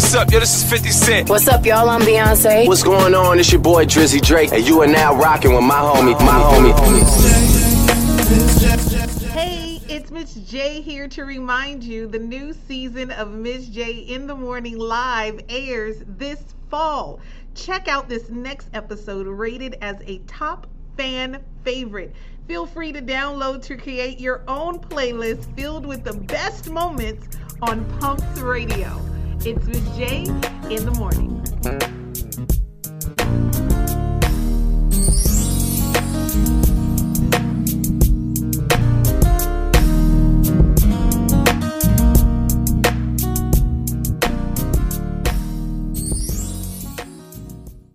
what's up? Yo, this is 50 Cent. What's up, y'all? I'm Beyonce. What's going on? It's your boy Drizzy Drake, and you are now rocking with my homie, my homie. Hey, it's Miz J here to remind you the new season of Miz J in the Morning Live airs this fall. Check out this next episode rated as a top fan favorite. Feel free to download to create your own playlist filled with the best moments on Pumps Radio. It's Miz J in the morning.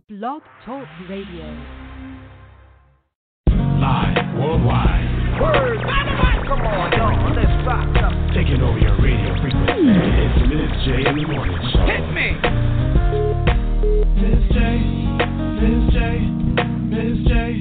Blog Talk Radio. Live worldwide. Word. Come on, y'all. Let's rock up. Taking over your radio frequency. It's Miz J in the morning show. Hit me. Miz J, Miz J, Miz J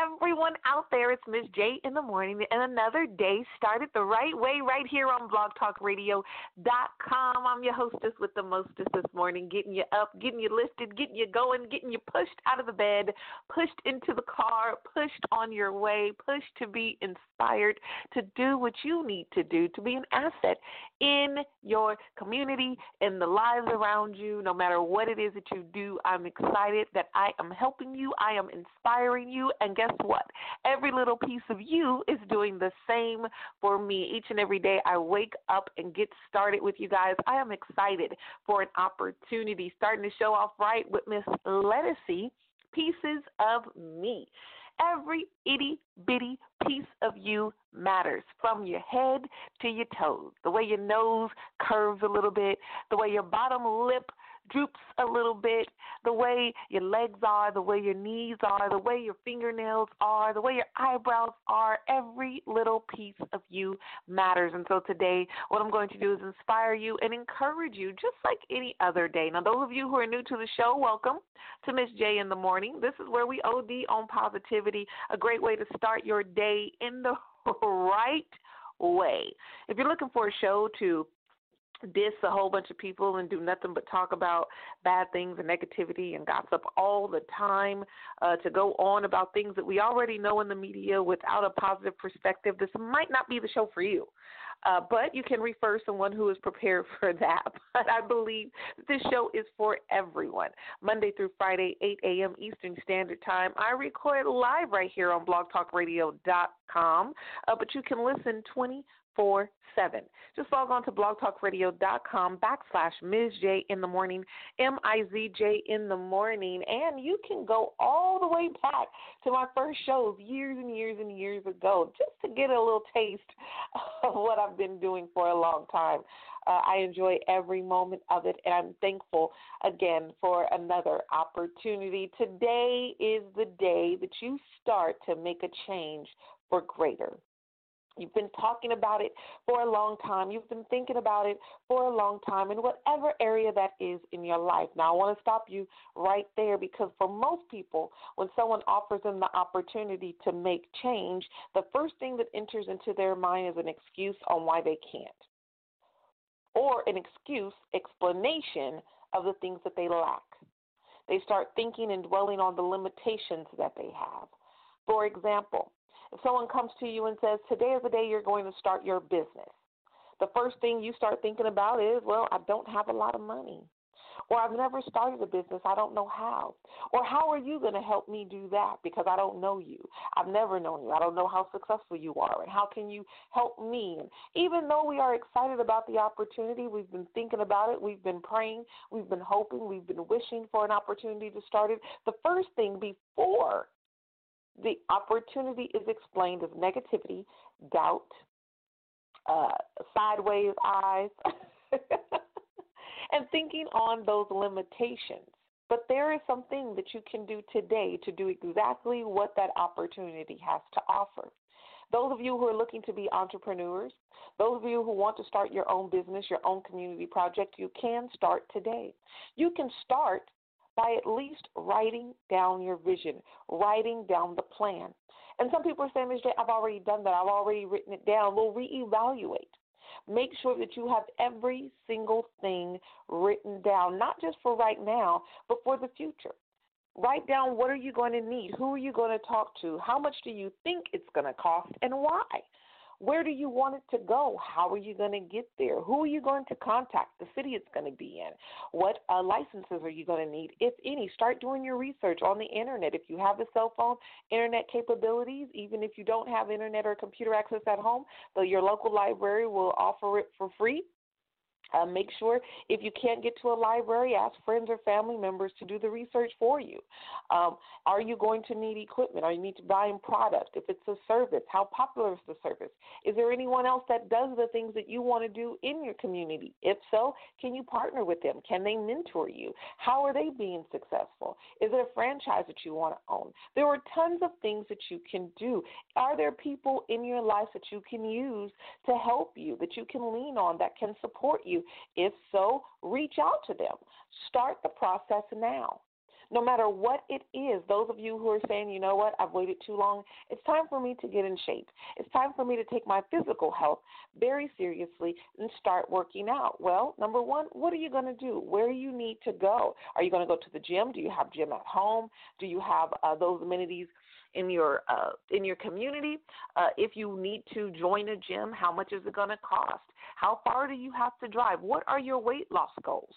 everyone out there. It's Miz J in the morning, and another day started the right way right here on blogtalkradio.com. I'm your hostess with the mostest this morning, getting you up, getting you lifted, getting you going, getting you pushed out of the bed, pushed into the car, pushed on your way, pushed to be inspired to do what you need to do to be an asset in your community, in the lives around you, no matter what it is that you do. I'm excited that I am helping you, I am inspiring you, and guess what? Every little piece of you is doing the same for me. Each and every day I wake up and get started with you guys. I am excited for an opportunity starting to show off right with Miss Ledisi, Pieces of Me. Every itty bitty piece of you matters from your head to your toes. The way your nose curves a little bit, the way your bottom lip droops a little bit, the way your legs are, the way your knees are, the way your fingernails are, the way your eyebrows are. Every little piece of you matters. And so today, what I'm going to do is inspire you and encourage you just like any other day. Now, those of you who are new to the show, welcome to Miz J in the morning. This is where we OD on positivity, a great way to start your day in the right way. If you're looking for a show to diss a whole bunch of people and do nothing but talk about bad things and negativity and gossip all the time, uh, to go on about things that we already know in the media without a positive perspective, this might not be the show for you. Uh, but you can refer someone who is prepared for that. But I believe this show is for everyone. Monday through Friday, 8 a.m. Eastern Standard Time. I record live right here on blogtalkradio.com, uh, but you can listen 20 Four seven. Just log on to blogtalkradio.com backslash Miz J in the morning, M I Z J in the morning, and you can go all the way back to my first shows years and years and years ago just to get a little taste of what I've been doing for a long time. Uh, I enjoy every moment of it, and I'm thankful again for another opportunity. Today is the day that you start to make a change for greater. You've been talking about it for a long time. You've been thinking about it for a long time in whatever area that is in your life. Now, I want to stop you right there because for most people, when someone offers them the opportunity to make change, the first thing that enters into their mind is an excuse on why they can't or an excuse, explanation of the things that they lack. They start thinking and dwelling on the limitations that they have. For example, if someone comes to you and says, Today is the day you're going to start your business, the first thing you start thinking about is, Well, I don't have a lot of money. Or I've never started a business, I don't know how. Or how are you going to help me do that because I don't know you? I've never known you. I don't know how successful you are. And how can you help me? And even though we are excited about the opportunity, we've been thinking about it, we've been praying, we've been hoping, we've been wishing for an opportunity to start it. The first thing before the opportunity is explained as negativity, doubt, uh, sideways eyes, and thinking on those limitations. But there is something that you can do today to do exactly what that opportunity has to offer. Those of you who are looking to be entrepreneurs, those of you who want to start your own business, your own community project, you can start today. You can start by at least writing down your vision, writing down the plan. And some people are saying, Miz J, I've already done that. I've already written it down. We'll reevaluate. Make sure that you have every single thing written down, not just for right now, but for the future. Write down what are you going to need? Who are you going to talk to? How much do you think it's going to cost and why? Where do you want it to go? How are you going to get there? Who are you going to contact? The city it's going to be in. What uh, licenses are you going to need, if any? Start doing your research on the internet. If you have a cell phone, internet capabilities, even if you don't have internet or computer access at home, though your local library will offer it for free. Uh, make sure if you can't get to a library, ask friends or family members to do the research for you. Um, are you going to need equipment? Are you need to buy in product? If it's a service, how popular is the service? Is there anyone else that does the things that you want to do in your community? If so, can you partner with them? Can they mentor you? How are they being successful? Is it a franchise that you want to own? There are tons of things that you can do. Are there people in your life that you can use to help you, that you can lean on, that can support you? If so, reach out to them. Start the process now. No matter what it is, those of you who are saying, you know what, I've waited too long, it's time for me to get in shape. It's time for me to take my physical health very seriously and start working out. Well, number one, what are you going to do? Where do you need to go? Are you going to go to the gym? Do you have gym at home? Do you have uh, those amenities? in your uh, in your community. Uh, if you need to join a gym, how much is it going to cost? How far do you have to drive? What are your weight loss goals?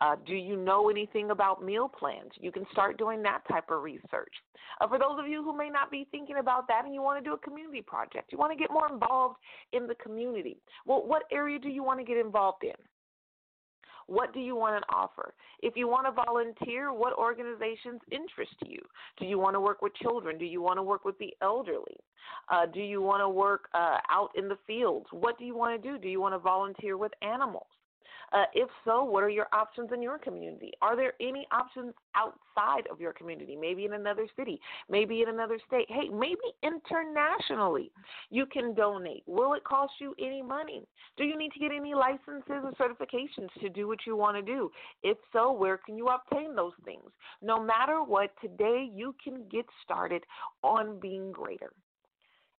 Uh, do you know anything about meal plans? You can start doing that type of research. Uh, for those of you who may not be thinking about that and you want to do a community project, you want to get more involved in the community. Well, what area do you want to get involved in? What do you want to offer? If you want to volunteer, what organizations interest you? Do you want to work with children? Do you want to work with the elderly? Uh, do you want to work uh, out in the fields? What do you want to do? Do you want to volunteer with animals? Uh, if so, what are your options in your community? Are there any options outside of your community? Maybe in another city, maybe in another state. Hey, maybe internationally you can donate. Will it cost you any money? Do you need to get any licenses or certifications to do what you want to do? If so, where can you obtain those things? No matter what, today you can get started on being greater.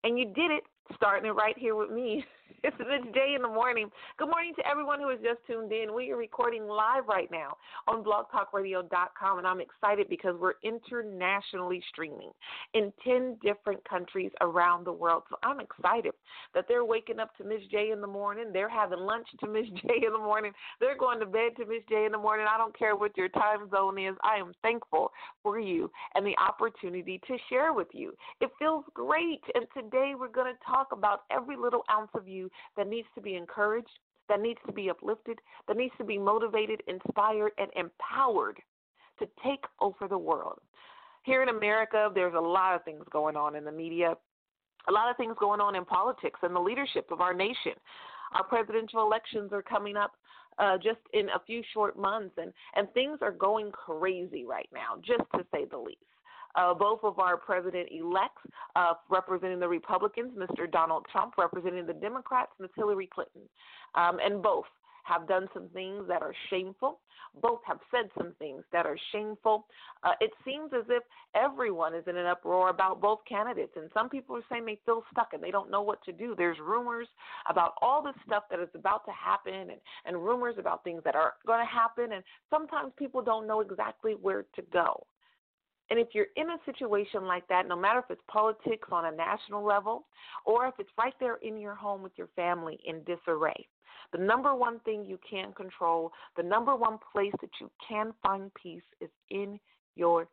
And you did it starting it right here with me. It's J in the morning. Good morning to everyone who has just tuned in. We are recording live right now on blogtalkradio.com, and I'm excited because we're internationally streaming in 10 different countries around the world. So I'm excited that they're waking up to Miz J in the morning. They're having lunch to Miss J in the morning. They're going to bed to Miz J in the morning. I don't care what your time zone is. I am thankful for you and the opportunity to share with you. It feels great. And today we're going to talk about every little ounce of you that needs to be encouraged, that needs to be uplifted, that needs to be motivated, inspired, and empowered to take over the world. Here in America, there's a lot of things going on in the media, a lot of things going on in politics and the leadership of our nation. Our presidential elections are coming up uh, just in a few short months, and, and things are going crazy right now, just to say the least uh, both of our president elects, uh, representing the Republicans, Mr. Donald Trump, representing the Democrats, Ms. Hillary Clinton. Um, and both have done some things that are shameful. Both have said some things that are shameful. Uh, it seems as if everyone is in an uproar about both candidates, and some people are saying they feel stuck and they don't know what to do. There's rumors about all the stuff that is about to happen, and, and rumors about things that are going to happen, and sometimes people don't know exactly where to go. And if you're in a situation like that, no matter if it's politics on a national level or if it's right there in your home with your family in disarray, the number one thing you can control, the number one place that you can find peace is in yourself.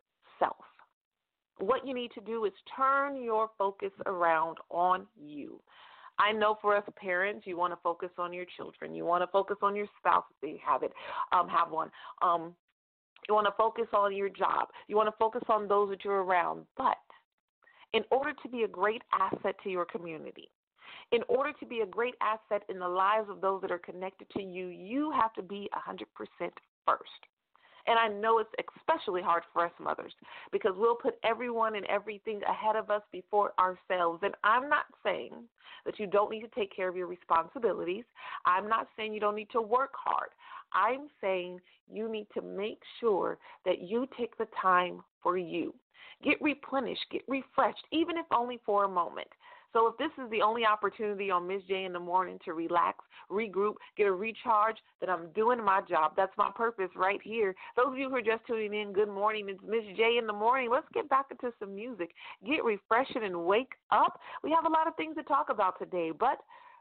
What you need to do is turn your focus around on you. I know for us parents, you want to focus on your children. You want to focus on your spouse if you have it, um, have one. Um, you want to focus on your job. You want to focus on those that you're around. But in order to be a great asset to your community, in order to be a great asset in the lives of those that are connected to you, you have to be 100% first. And I know it's especially hard for us mothers because we'll put everyone and everything ahead of us before ourselves. And I'm not saying that you don't need to take care of your responsibilities. I'm not saying you don't need to work hard. I'm saying you need to make sure that you take the time for you. Get replenished, get refreshed, even if only for a moment. So if this is the only opportunity on Miz J in the morning to relax, regroup, get a recharge, then I'm doing my job. That's my purpose right here. Those of you who are just tuning in, good morning. It's Miz J in the morning. Let's get back into some music. Get refreshing and wake up. We have a lot of things to talk about today, but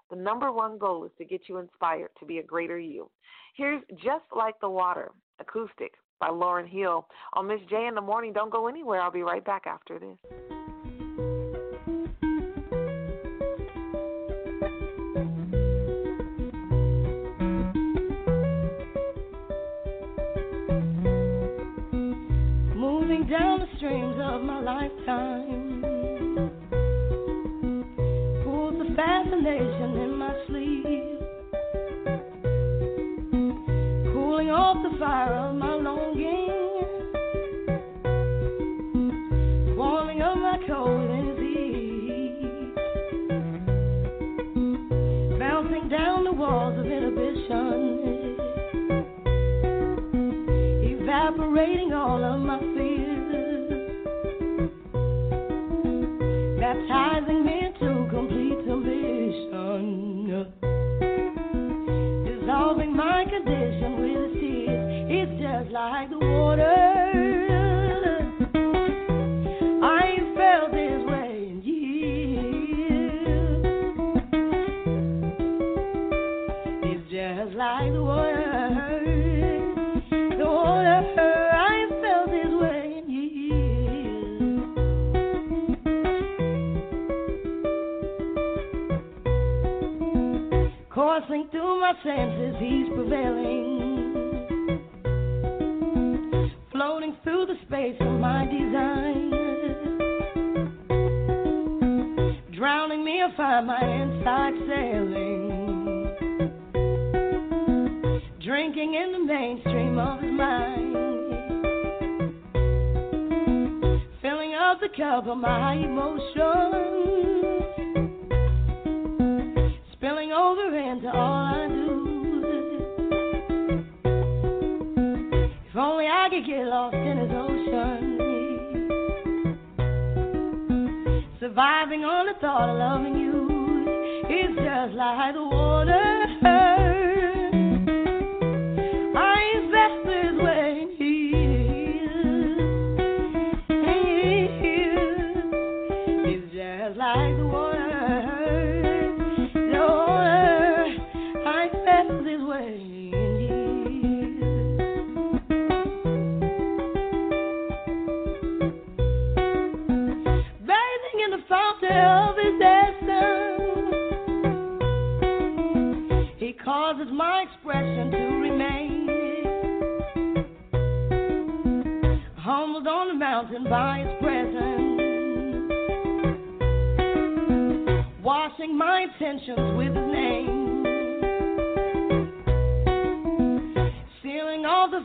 the number one goal is to get you inspired to be a greater you. Here's Just Like the Water, acoustic by Lauryn Hill. On Miz J in the morning, don't go anywhere. I'll be right back after this. down the streams of my lifetime. Pulls the fascination in my sleeve, cooling off the fire of my longing, warming up my cold and bouncing down the walls of inhibition. Evaporating all of my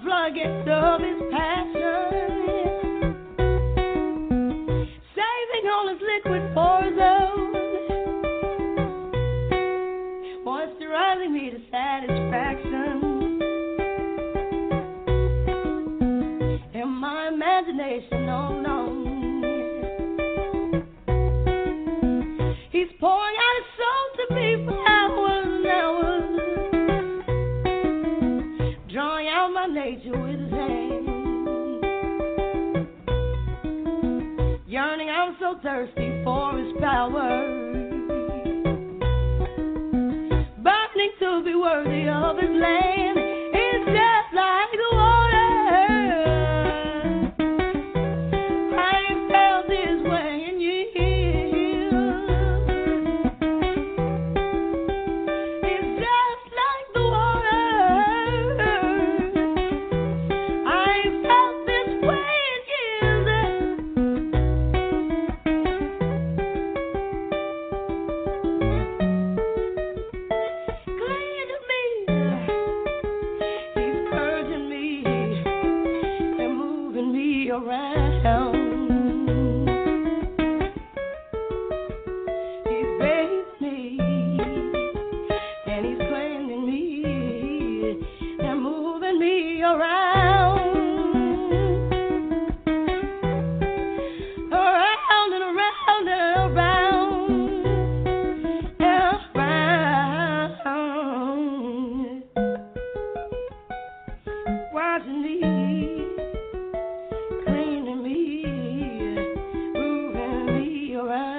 plug it, love is passion. of his land. your eyes.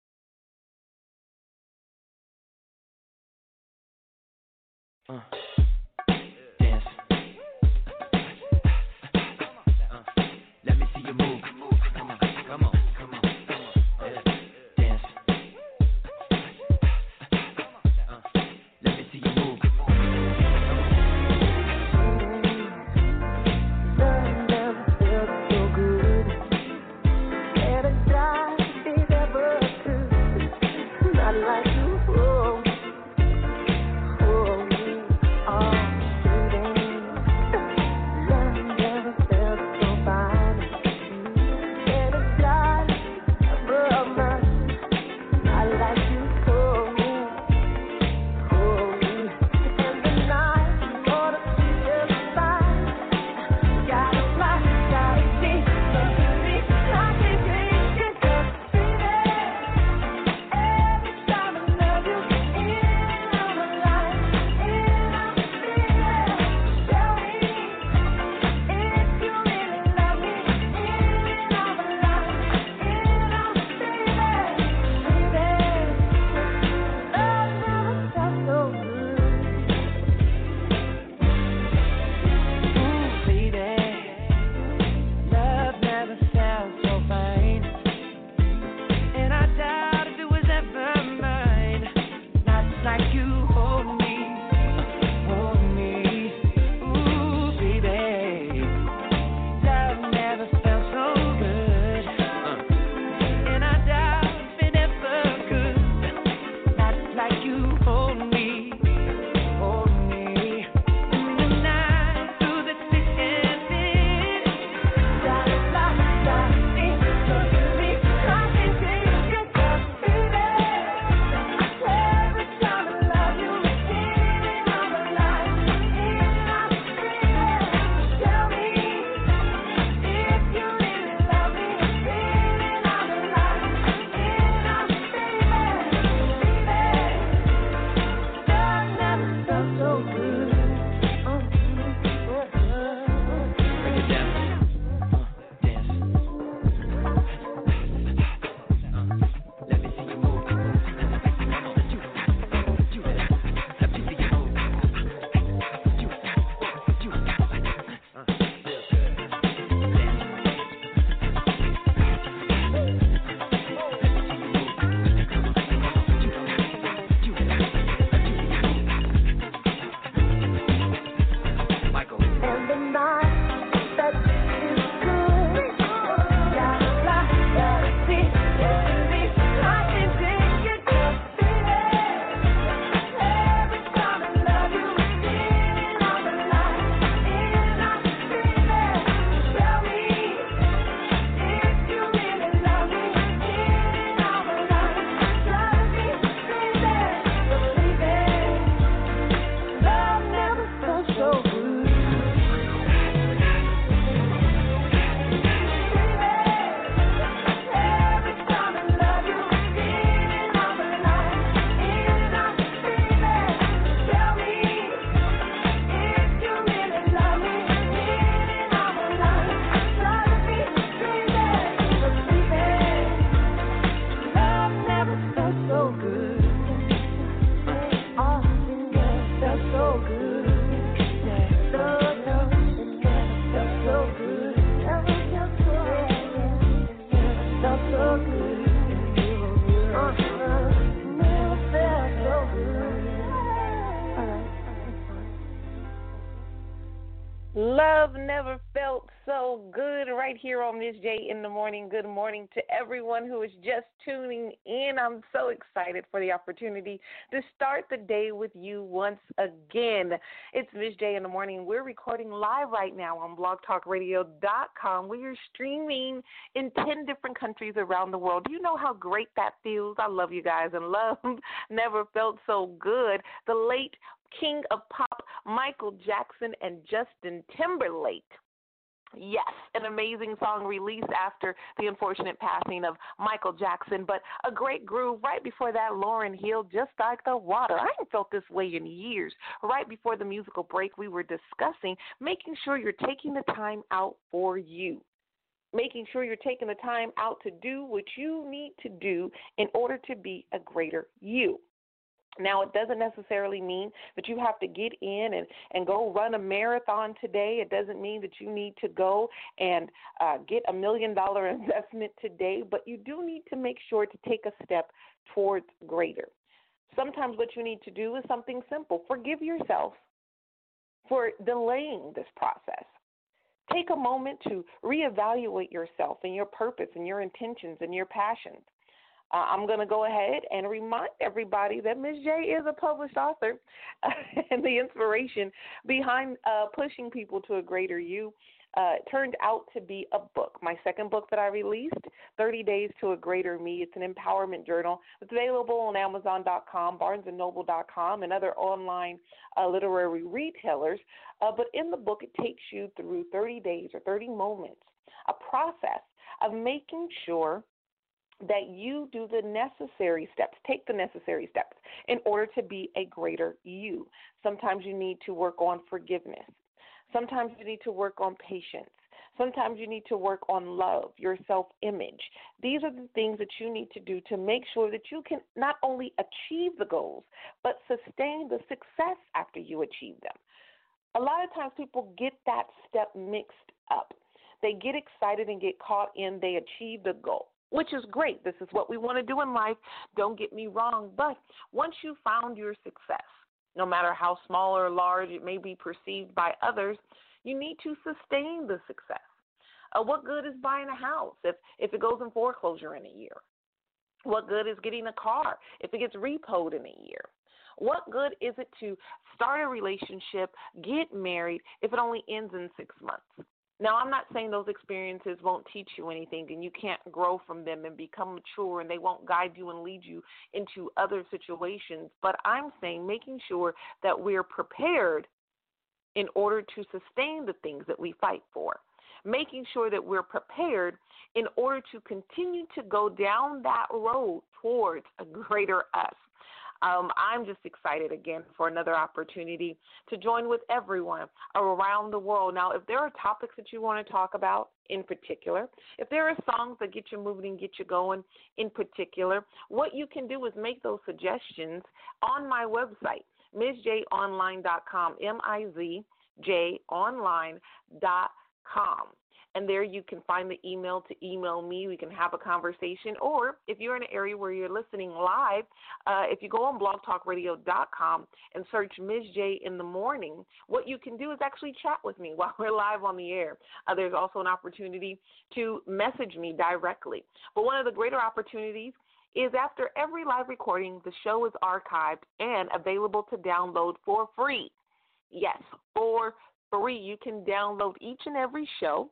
like you. is Jay in the morning. Good morning to everyone who is just tuning in. I'm so excited for the opportunity to start the day with you once again. It's Miz J in the morning. We're recording live right now on blogtalkradio.com. We are streaming in 10 different countries around the world. Do you know how great that feels? I love you guys and love never felt so good. The late King of Pop, Michael Jackson, and Justin Timberlake Yes, an amazing song released after the unfortunate passing of Michael Jackson, but a great groove right before that. Lauryn Hill, just like the water. I haven't felt this way in years. Right before the musical break, we were discussing making sure you're taking the time out for you. Making sure you're taking the time out to do what you need to do in order to be a greater you. Now, it doesn't necessarily mean that you have to get in and, and go run a marathon today. It doesn't mean that you need to go and uh, get a million dollar investment today, but you do need to make sure to take a step towards greater. Sometimes what you need to do is something simple forgive yourself for delaying this process. Take a moment to reevaluate yourself and your purpose and your intentions and your passions. I'm going to go ahead and remind everybody that Miz J is a published author, and the inspiration behind uh, pushing people to a greater you uh, turned out to be a book. My second book that I released, 30 Days to a Greater Me. It's an empowerment journal. It's available on Amazon.com, BarnesandNoble.com, and other online uh, literary retailers. Uh, but in the book, it takes you through 30 days or 30 moments, a process of making sure that you do the necessary steps, take the necessary steps in order to be a greater you. Sometimes you need to work on forgiveness. Sometimes you need to work on patience. Sometimes you need to work on love, your self image. These are the things that you need to do to make sure that you can not only achieve the goals, but sustain the success after you achieve them. A lot of times people get that step mixed up. They get excited and get caught in they achieve the goal which is great. This is what we want to do in life. Don't get me wrong. But once you found your success, no matter how small or large it may be perceived by others, you need to sustain the success. Uh, what good is buying a house if, if it goes in foreclosure in a year? What good is getting a car if it gets repoed in a year? What good is it to start a relationship, get married, if it only ends in six months? Now, I'm not saying those experiences won't teach you anything and you can't grow from them and become mature and they won't guide you and lead you into other situations, but I'm saying making sure that we're prepared in order to sustain the things that we fight for. Making sure that we're prepared in order to continue to go down that road towards a greater us. Um, I'm just excited again for another opportunity to join with everyone around the world. Now, if there are topics that you want to talk about in particular, if there are songs that get you moving and get you going in particular, what you can do is make those suggestions on my website, MizJOnline.com, M I Z J Online.com and there you can find the email to email me. We can have a conversation. Or if you're in an area where you're listening live, uh, if you go on blogtalkradio.com and search Miz J in the morning, what you can do is actually chat with me while we're live on the air. Uh, there's also an opportunity to message me directly. But one of the greater opportunities is after every live recording, the show is archived and available to download for free. Yes, for free. You can download each and every show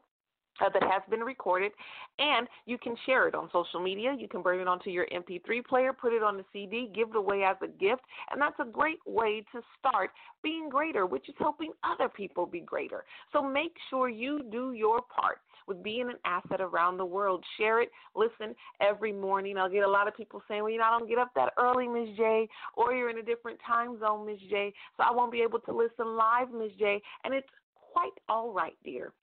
uh, that has been recorded, and you can share it on social media. You can bring it onto your MP3 player, put it on the CD, give it away as a gift, and that's a great way to start being greater, which is helping other people be greater. So make sure you do your part with being an asset around the world. Share it, listen every morning. I'll get a lot of people saying, well, you know, I don't get up that early, Miz J, or you're in a different time zone, Miz J, so I won't be able to listen live, Miz J. And it's quite all right, dear.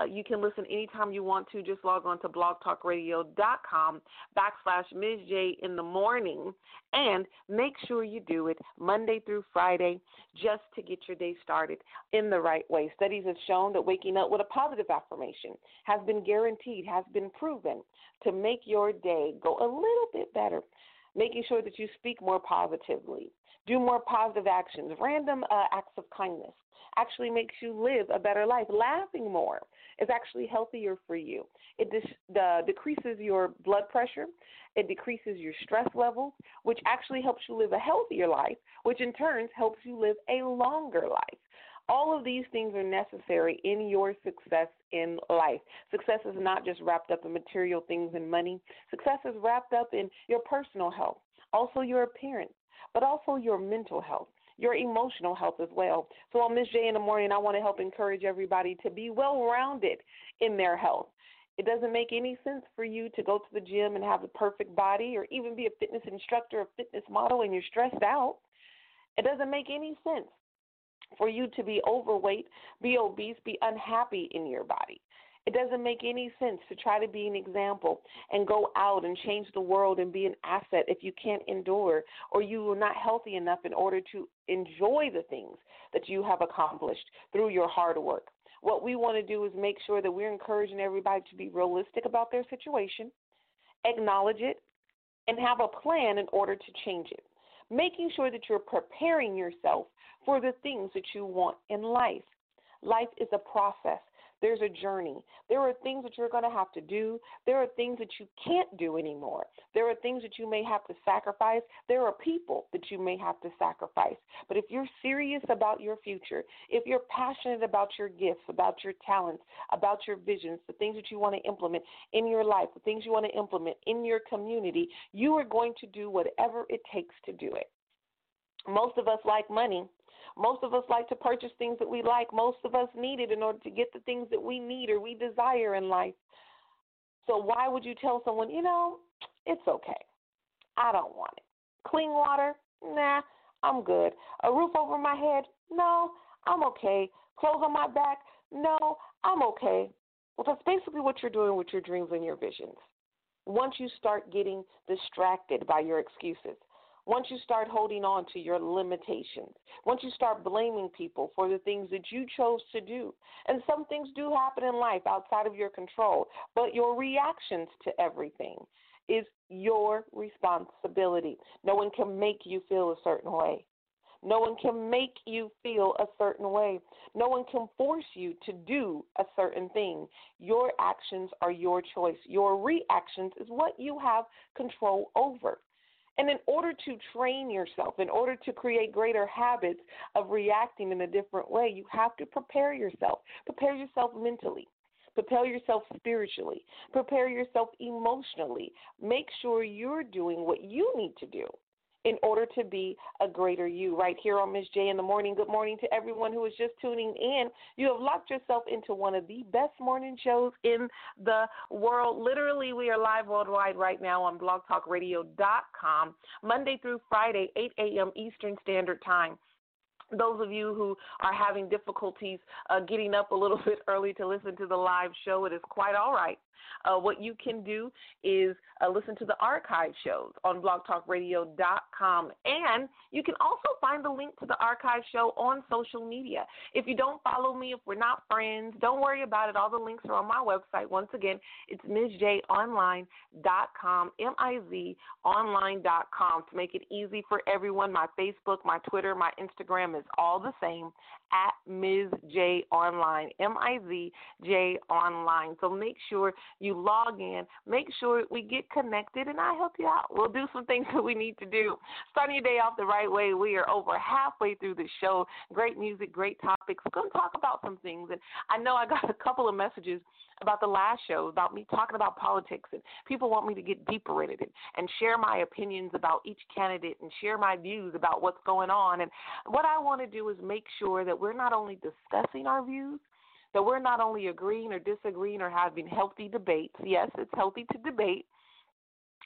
Uh, you can listen anytime you want to. Just log on to blogtalkradio.com backslash Miz J in the morning and make sure you do it Monday through Friday just to get your day started in the right way. Studies have shown that waking up with a positive affirmation has been guaranteed, has been proven to make your day go a little bit better. Making sure that you speak more positively, do more positive actions, random uh, acts of kindness actually makes you live a better life. Laughing more is actually healthier for you. It de- decreases your blood pressure, it decreases your stress levels, which actually helps you live a healthier life, which in turn helps you live a longer life. All of these things are necessary in your success in life. Success is not just wrapped up in material things and money. Success is wrapped up in your personal health, also your appearance, but also your mental health your emotional health as well. So on Miz J in the morning, I want to help encourage everybody to be well rounded in their health. It doesn't make any sense for you to go to the gym and have a perfect body or even be a fitness instructor or fitness model and you're stressed out. It doesn't make any sense for you to be overweight, be obese, be unhappy in your body. It doesn't make any sense to try to be an example and go out and change the world and be an asset if you can't endure or you are not healthy enough in order to enjoy the things that you have accomplished through your hard work. What we want to do is make sure that we're encouraging everybody to be realistic about their situation, acknowledge it, and have a plan in order to change it. Making sure that you're preparing yourself for the things that you want in life. Life is a process. There's a journey. There are things that you're going to have to do. There are things that you can't do anymore. There are things that you may have to sacrifice. There are people that you may have to sacrifice. But if you're serious about your future, if you're passionate about your gifts, about your talents, about your visions, the things that you want to implement in your life, the things you want to implement in your community, you are going to do whatever it takes to do it. Most of us like money. Most of us like to purchase things that we like. Most of us need it in order to get the things that we need or we desire in life. So why would you tell someone, you know, it's okay. I don't want it. Clean water? Nah, I'm good. A roof over my head? No, I'm okay. Clothes on my back? No, I'm okay. Well, that's basically what you're doing with your dreams and your visions. Once you start getting distracted by your excuses, once you start holding on to your limitations, once you start blaming people for the things that you chose to do, and some things do happen in life outside of your control, but your reactions to everything is your responsibility. No one can make you feel a certain way. No one can make you feel a certain way. No one can force you to do a certain thing. Your actions are your choice. Your reactions is what you have control over. And in order to train yourself, in order to create greater habits of reacting in a different way, you have to prepare yourself. Prepare yourself mentally. Prepare yourself spiritually. Prepare yourself emotionally. Make sure you're doing what you need to do in order to be a greater you. Right here on Miz J in the morning. Good morning to everyone who is just tuning in. You have locked yourself into one of the best morning shows in the world. Literally, we are live worldwide right now on blogtalkradio.com, Monday through Friday, 8 a.m. Eastern Standard Time those of you who are having difficulties uh, getting up a little bit early to listen to the live show, it is quite all right. Uh, what you can do is uh, listen to the archive shows on blogtalkradio.com. And you can also find the link to the archive show on social media. If you don't follow me, if we're not friends, don't worry about it. All the links are on my website. Once again, it's MizJOnline.com, M I Z online.com to make it easy for everyone. My Facebook, my Twitter, my Instagram is all the same at Miz J Online, M I Z J Online. So make sure you log in, make sure we get connected, and I help you out. We'll do some things that we need to do. Starting your day off the right way, we are over halfway through the show. Great music, great topics. We're going to talk about some things. And I know I got a couple of messages about the last show about me talking about politics and people want me to get deeper in it and, and share my opinions about each candidate and share my views about what's going on and what I want to do is make sure that we're not only discussing our views that we're not only agreeing or disagreeing or having healthy debates yes it's healthy to debate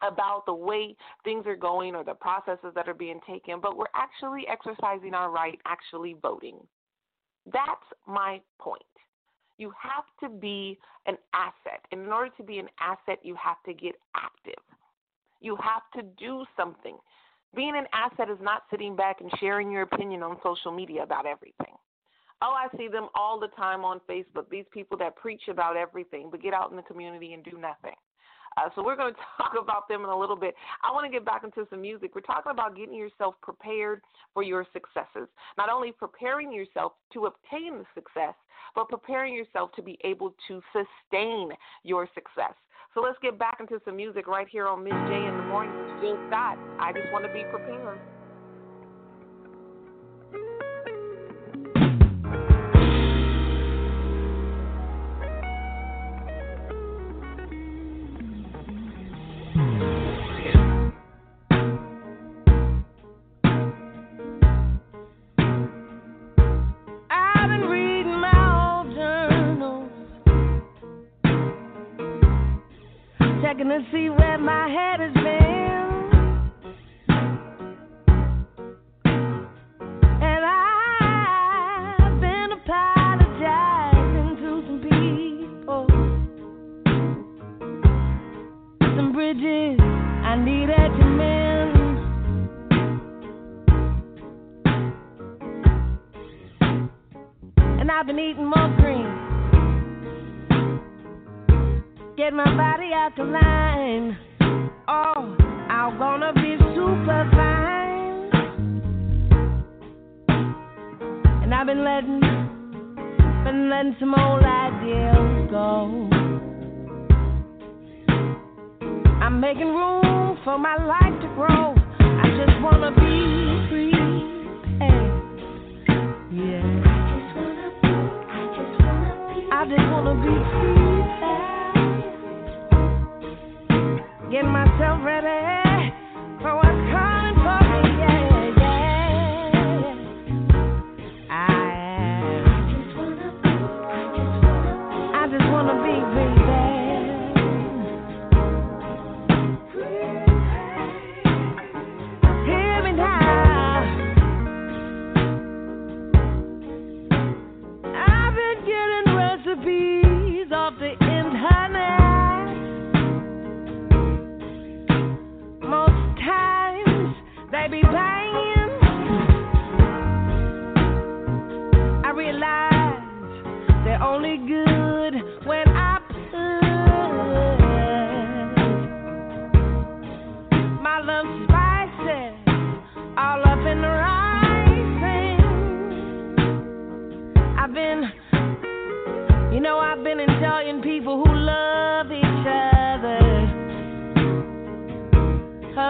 about the way things are going or the processes that are being taken, but we're actually exercising our right, actually voting. That's my point. You have to be an asset. And in order to be an asset, you have to get active. You have to do something. Being an asset is not sitting back and sharing your opinion on social media about everything. Oh, I see them all the time on Facebook. These people that preach about everything, but get out in the community and do nothing. Uh, so we're going to talk about them in a little bit. I want to get back into some music. We're talking about getting yourself prepared for your successes. Not only preparing yourself to obtain the success, but preparing yourself to be able to sustain your success. So let's get back into some music right here on Miz J in the morning with Jill Scott. I just want to be prepared. see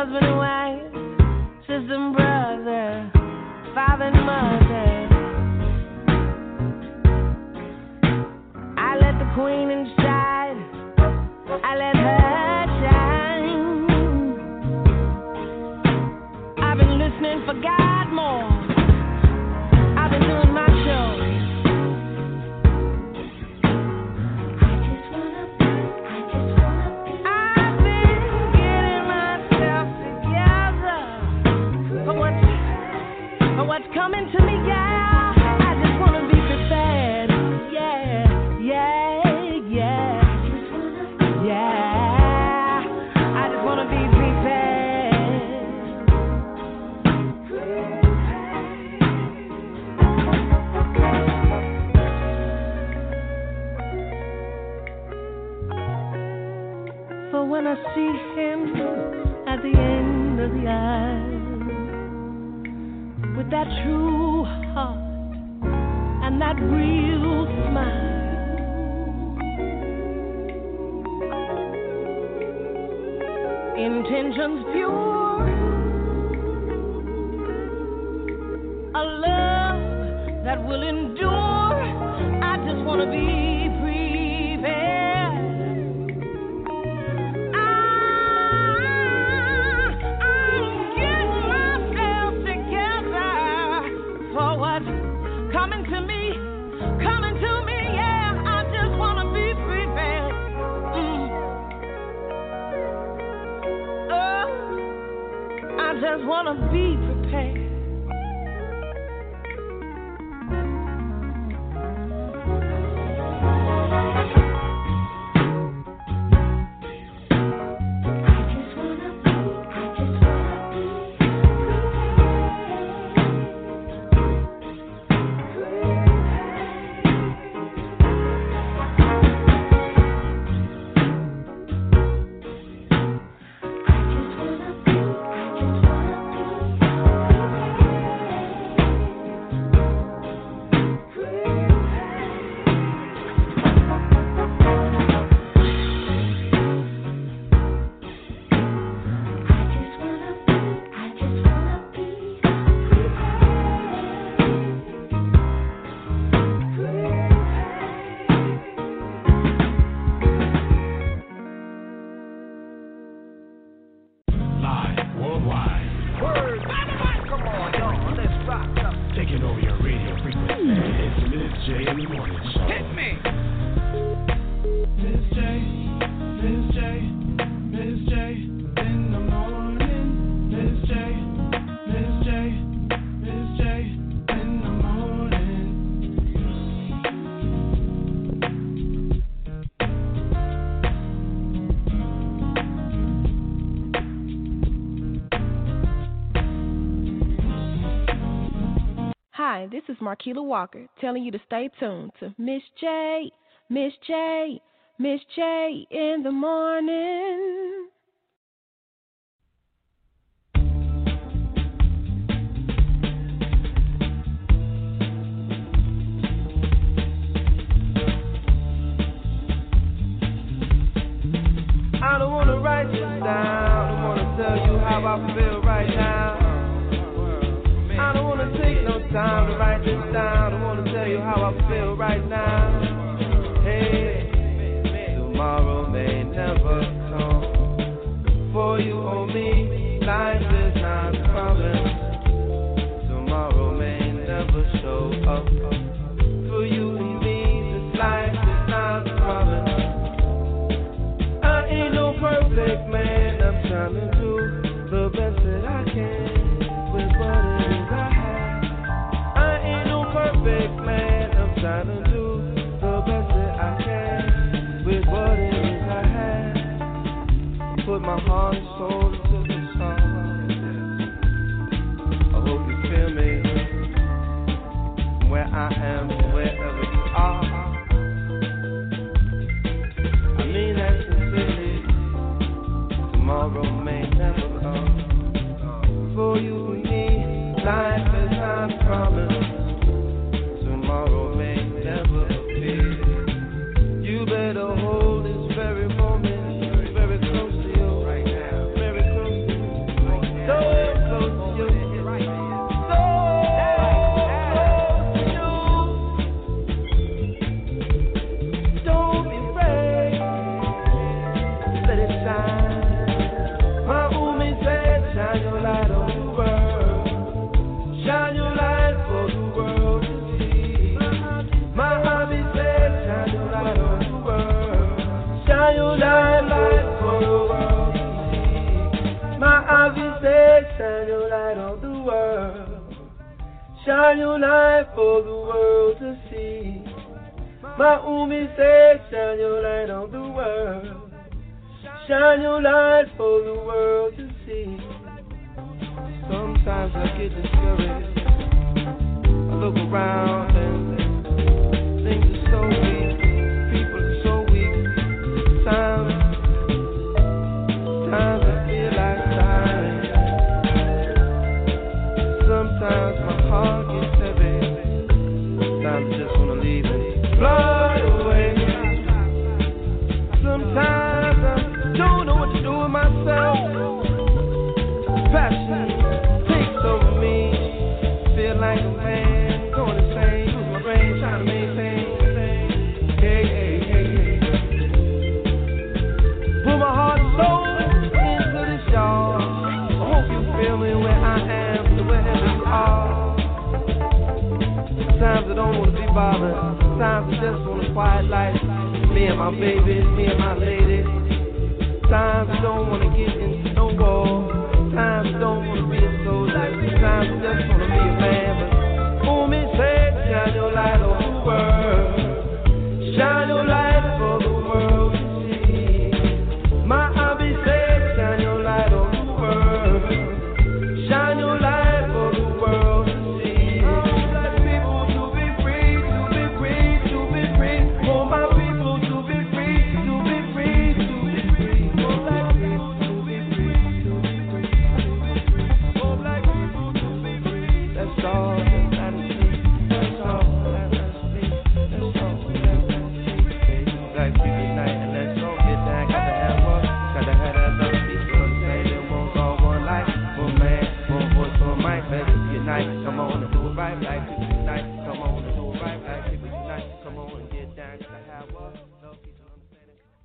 husband and wife, sister and brother, father and mother. I let the queen inside, I let her. see him at the end of the aisle with that true heart and that real smile. Intentions pure, a love that will endure. I just want to be. gonna be Hi, this is Marquila Walker telling you to stay tuned to Miz J, Miz J, Miz J in the morning. I don't wanna write this down. I wanna tell you how I feel right now. Time to write this down. Shine light for the world to see. My Umi said, shine your light on the world. Shine your light for the world to see. Sometimes I get discouraged. I look around and things are so weak. Sometimes I just want a quiet life. Me and my baby, me and my lady. Times don't wanna get into no war. Times don't wanna be a soldier. Times just wanna be a man. But Umi said, shine your light on the world. Shine your light for the world Come on and get down.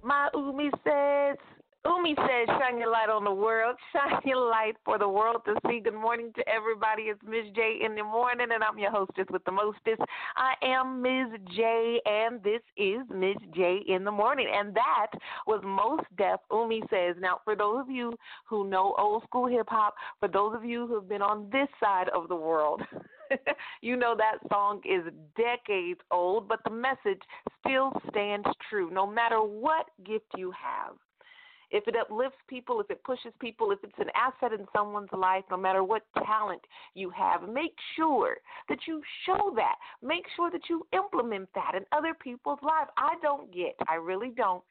My Umi says, Umi says, shine your light on the world. Shine your light for the world to see. Good morning to everybody. It's Miz J in the morning, and I'm your hostess with the mostest. I am Miz J, and this is Miz J in the morning. And that was Mos Def Umi says. Now, for those of you who know old school hip hop, for those of you who have been on this side of the world, you know that song is decades old, but the message still stands true no matter what gift you have. if it uplifts people, if it pushes people, if it's an asset in someone's life, no matter what talent you have, make sure that you show that. Make sure that you implement that in other people's lives. I don't get, I really don't.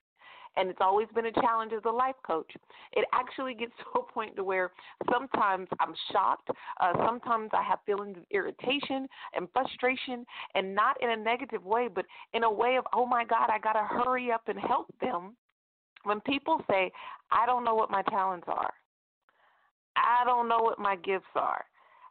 And it's always been a challenge as a life coach. It actually gets to a point to where sometimes I'm shocked. Uh, sometimes I have feelings of irritation and frustration, and not in a negative way, but in a way of, oh my God, I got to hurry up and help them when people say, I don't know what my talents are, I don't know what my gifts are.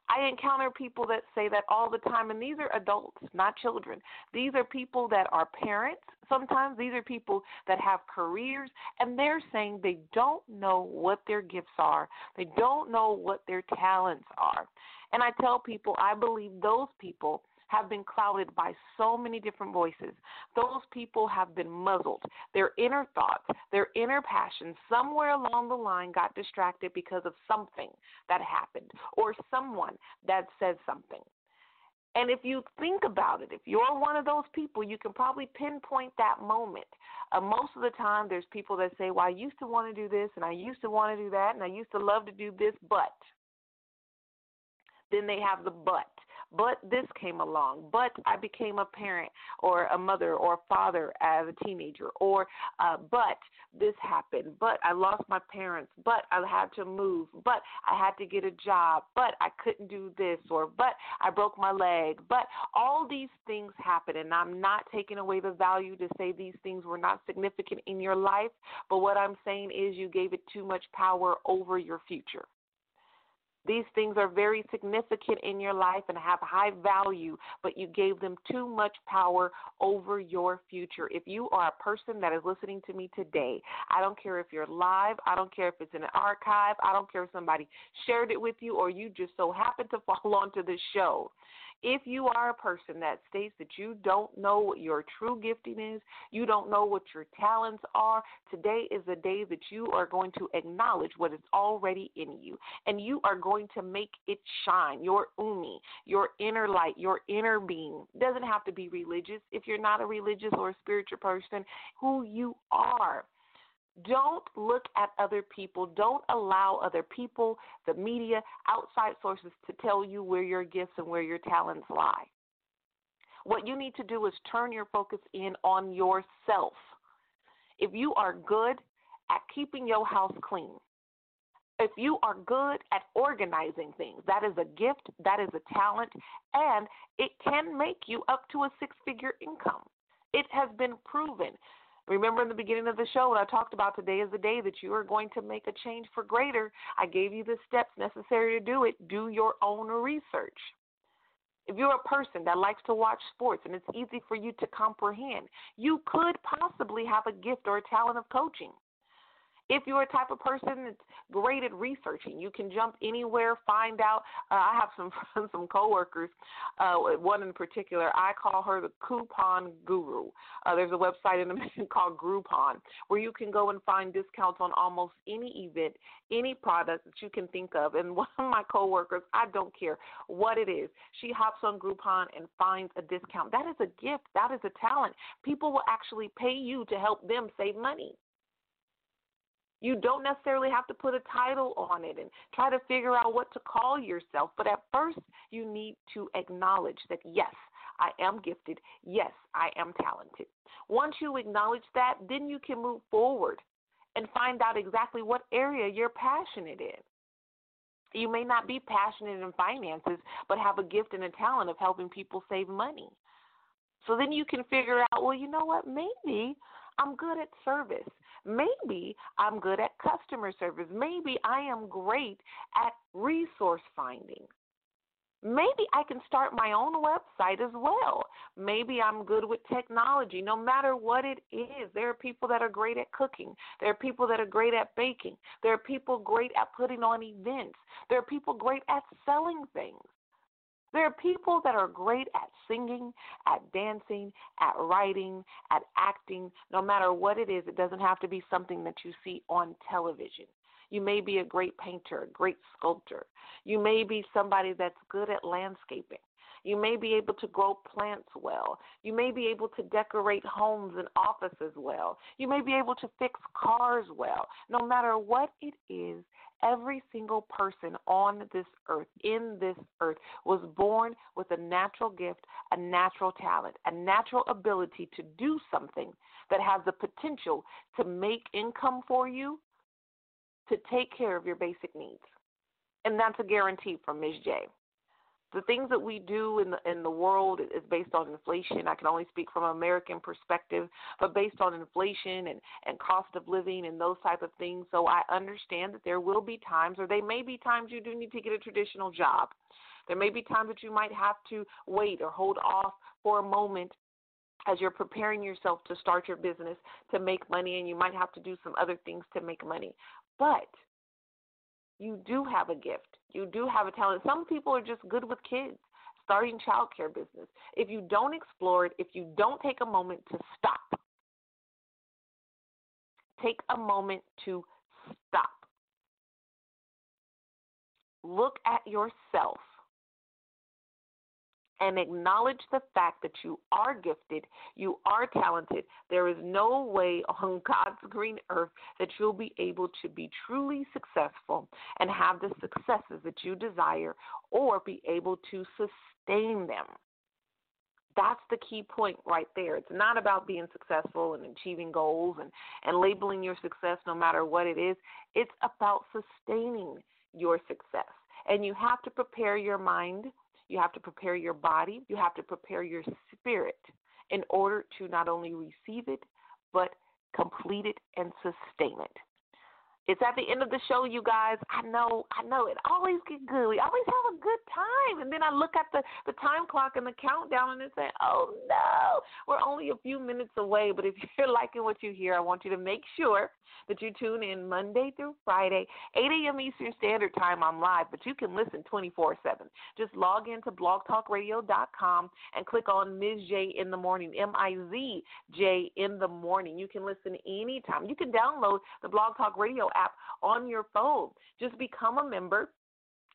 I encounter people that say that all the time, and these are adults, not children. These are people that are parents. Sometimes these are people that have careers, and they're saying they don't know what their gifts are. They don't know what their talents are. And I tell people, I believe those people have been clouded by so many different voices. Those people have been muzzled. Their inner thoughts, their inner passions, somewhere along the line got distracted because of something that happened or someone that said something. And if you think about it, if you're one of those people, you can probably pinpoint that moment. Uh, most of the time, there's people that say, Well, I used to want to do this, and I used to want to do that, and I used to love to do this, but. Then they have the but but this came along, but I became a parent or a mother or a father as a teenager, or uh, but this happened, but I lost my parents, but I had to move, but I had to get a job, but I couldn't do this, or but I broke my leg, but all these things happen, and I'm not taking away the value to say these things were not significant in your life, but what I'm saying is you gave it too much power over your future. These things are very significant in your life and have high value, but you gave them too much power over your future. If you are a person that is listening to me today, I don't care if you're live, I don't care if it's in an archive, I don't care if somebody shared it with you or you just so happened to fall onto the show. If you are a person that states that you don't know what your true gifting is, you don't know what your talents are, today is the day that you are going to acknowledge what is already in you. And you are going to make it shine. Your umi, your inner light, your inner being. Doesn't have to be religious. If you're not a religious or a spiritual person, who you are. Don't look at other people. Don't allow other people, the media, outside sources to tell you where your gifts and where your talents lie. What you need to do is turn your focus in on yourself. If you are good at keeping your house clean, if you are good at organizing things, that is a gift, that is a talent, and it can make you up to a six figure income. It has been proven. Remember in the beginning of the show when I talked about today is the day that you are going to make a change for greater. I gave you the steps necessary to do it. Do your own research. If you're a person that likes to watch sports and it's easy for you to comprehend, you could possibly have a gift or a talent of coaching. If you're a type of person that's great at researching, you can jump anywhere, find out. Uh, I have some some coworkers, uh, one in particular. I call her the coupon guru. Uh, there's a website in the mission called Groupon where you can go and find discounts on almost any event, any product that you can think of. And one of my coworkers, I don't care what it is, she hops on Groupon and finds a discount. That is a gift. That is a talent. People will actually pay you to help them save money. You don't necessarily have to put a title on it and try to figure out what to call yourself. But at first, you need to acknowledge that, yes, I am gifted. Yes, I am talented. Once you acknowledge that, then you can move forward and find out exactly what area you're passionate in. You may not be passionate in finances, but have a gift and a talent of helping people save money. So then you can figure out, well, you know what? Maybe I'm good at service. Maybe I'm good at customer service. Maybe I am great at resource finding. Maybe I can start my own website as well. Maybe I'm good with technology. No matter what it is, there are people that are great at cooking. There are people that are great at baking. There are people great at putting on events. There are people great at selling things. There are people that are great at singing, at dancing, at writing, at acting. No matter what it is, it doesn't have to be something that you see on television. You may be a great painter, a great sculptor. You may be somebody that's good at landscaping. You may be able to grow plants well. You may be able to decorate homes and offices well. You may be able to fix cars well. No matter what it is, every single person on this earth, in this earth, was born with a natural gift, a natural talent, a natural ability to do something that has the potential to make income for you, to take care of your basic needs. And that's a guarantee from Miz J the things that we do in the in the world is based on inflation. I can only speak from an American perspective, but based on inflation and and cost of living and those type of things. So I understand that there will be times, or there may be times you do need to get a traditional job. There may be times that you might have to wait or hold off for a moment as you're preparing yourself to start your business to make money, and you might have to do some other things to make money. But you do have a gift. You do have a talent. Some people are just good with kids, starting childcare business. If you don't explore it, if you don't take a moment to stop, take a moment to stop. Look at yourself and acknowledge the fact that you are gifted, you are talented. There is no way on God's green earth that you'll be able to be truly successful and have the successes that you desire or be able to sustain them. That's the key point right there. It's not about being successful and achieving goals and, and labeling your success no matter what it is. It's about sustaining your success. And you have to prepare your mind you have to prepare your body, you have to prepare your spirit in order to not only receive it, but complete it and sustain it. It's at the end of the show, you guys. I know, I know. It always get good. We always have a good time. And then I look at the the time clock and the countdown, and it's saying, "Oh no, we're only a few minutes away." But if you're liking what you hear, I want you to make sure that you tune in Monday through Friday, 8 a.m. Eastern Standard Time. I'm live, but you can listen 24/7. Just log into blogtalkradio.com and click on Miz J in the morning, M I Z J in the morning. You can listen anytime. You can download the Blog Talk Radio app on your phone. Just become a member.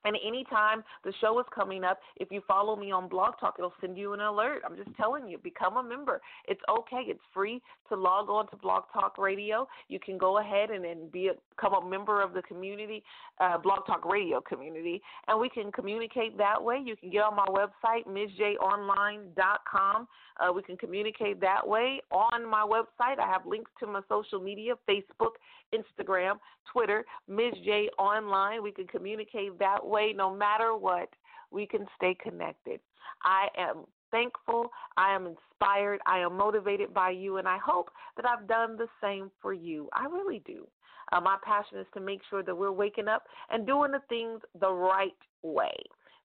And anytime the show is coming up, if you follow me on Blog Talk, it'll send you an alert. I'm just telling you, become a member. It's okay. It's free to log on to Blog Talk Radio. You can go ahead and, and be a, become a member of the community, uh, Blog Talk Radio community, and we can communicate that way. You can get on my website, MizJOnline.com. Uh, we can communicate that way on my website. I have links to my social media, Facebook, Instagram, Twitter, Miz J Online. We can communicate that way no matter what. We can stay connected. I am thankful. I am inspired. I am motivated by you, and I hope that I've done the same for you. I really do. Uh, my passion is to make sure that we're waking up and doing the things the right way,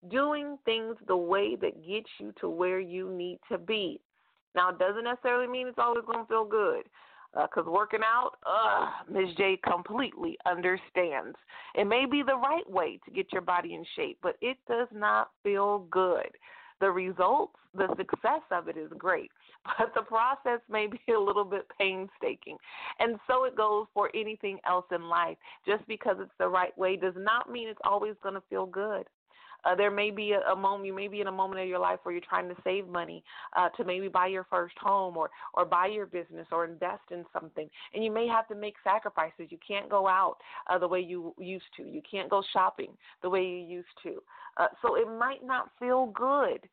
doing things the way that gets you to where you need to be. Now, it doesn't necessarily mean it's always going to feel good because uh, working out, uh, Miz J completely understands. It may be the right way to get your body in shape, but it does not feel good. The results, the success of it is great, but the process may be a little bit painstaking. And so it goes for anything else in life. Just because it's the right way does not mean it's always going to feel good. Uh, there may be a, a moment, you may be in a moment of your life where you're trying to save money uh, to maybe buy your first home or, or buy your business or invest in something. And you may have to make sacrifices. You can't go out uh, the way you used to, you can't go shopping the way you used to. Uh, so it might not feel good,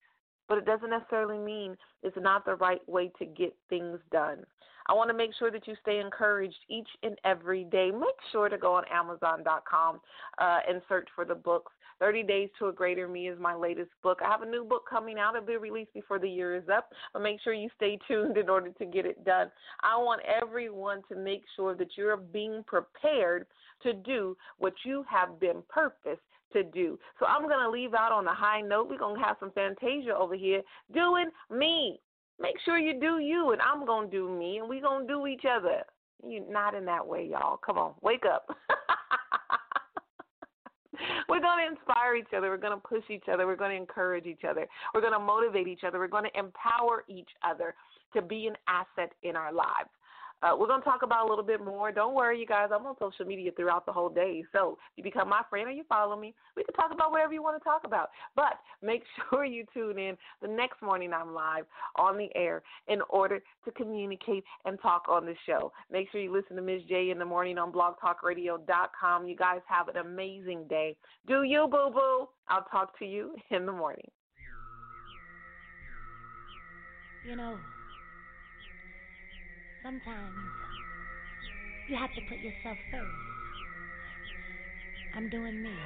but it doesn't necessarily mean it's not the right way to get things done. I want to make sure that you stay encouraged each and every day. Make sure to go on Amazon.com uh, and search for the books 30 Days to a Greater Me is my latest book. I have a new book coming out. It'll be released before the year is up, but make sure you stay tuned in order to get it done. I want everyone to make sure that you're being prepared to do what you have been purposed to do. So I'm going to leave out on a high note. We're going to have some Fantasia over here doing me. Make sure you do you, and I'm going to do me, and we're going to do each other. You not in that way, y'all. Come on, wake up. We're going to inspire each other. We're going to push each other. We're going to encourage each other. We're going to motivate each other. We're going to empower each other to be an asset in our lives. Uh, we're going to talk about a little bit more. Don't worry, you guys. I'm on social media throughout the whole day. So if you become my friend or you follow me, we can talk about whatever you want to talk about. But make sure you tune in the next morning I'm live on the air in order to communicate and talk on the show. Make sure you listen to Miz J in the morning on blogtalkradio.com. You guys have an amazing day. Do you, boo boo? I'll talk to you in the morning. You know. Sometimes you have to put yourself first. I'm doing me.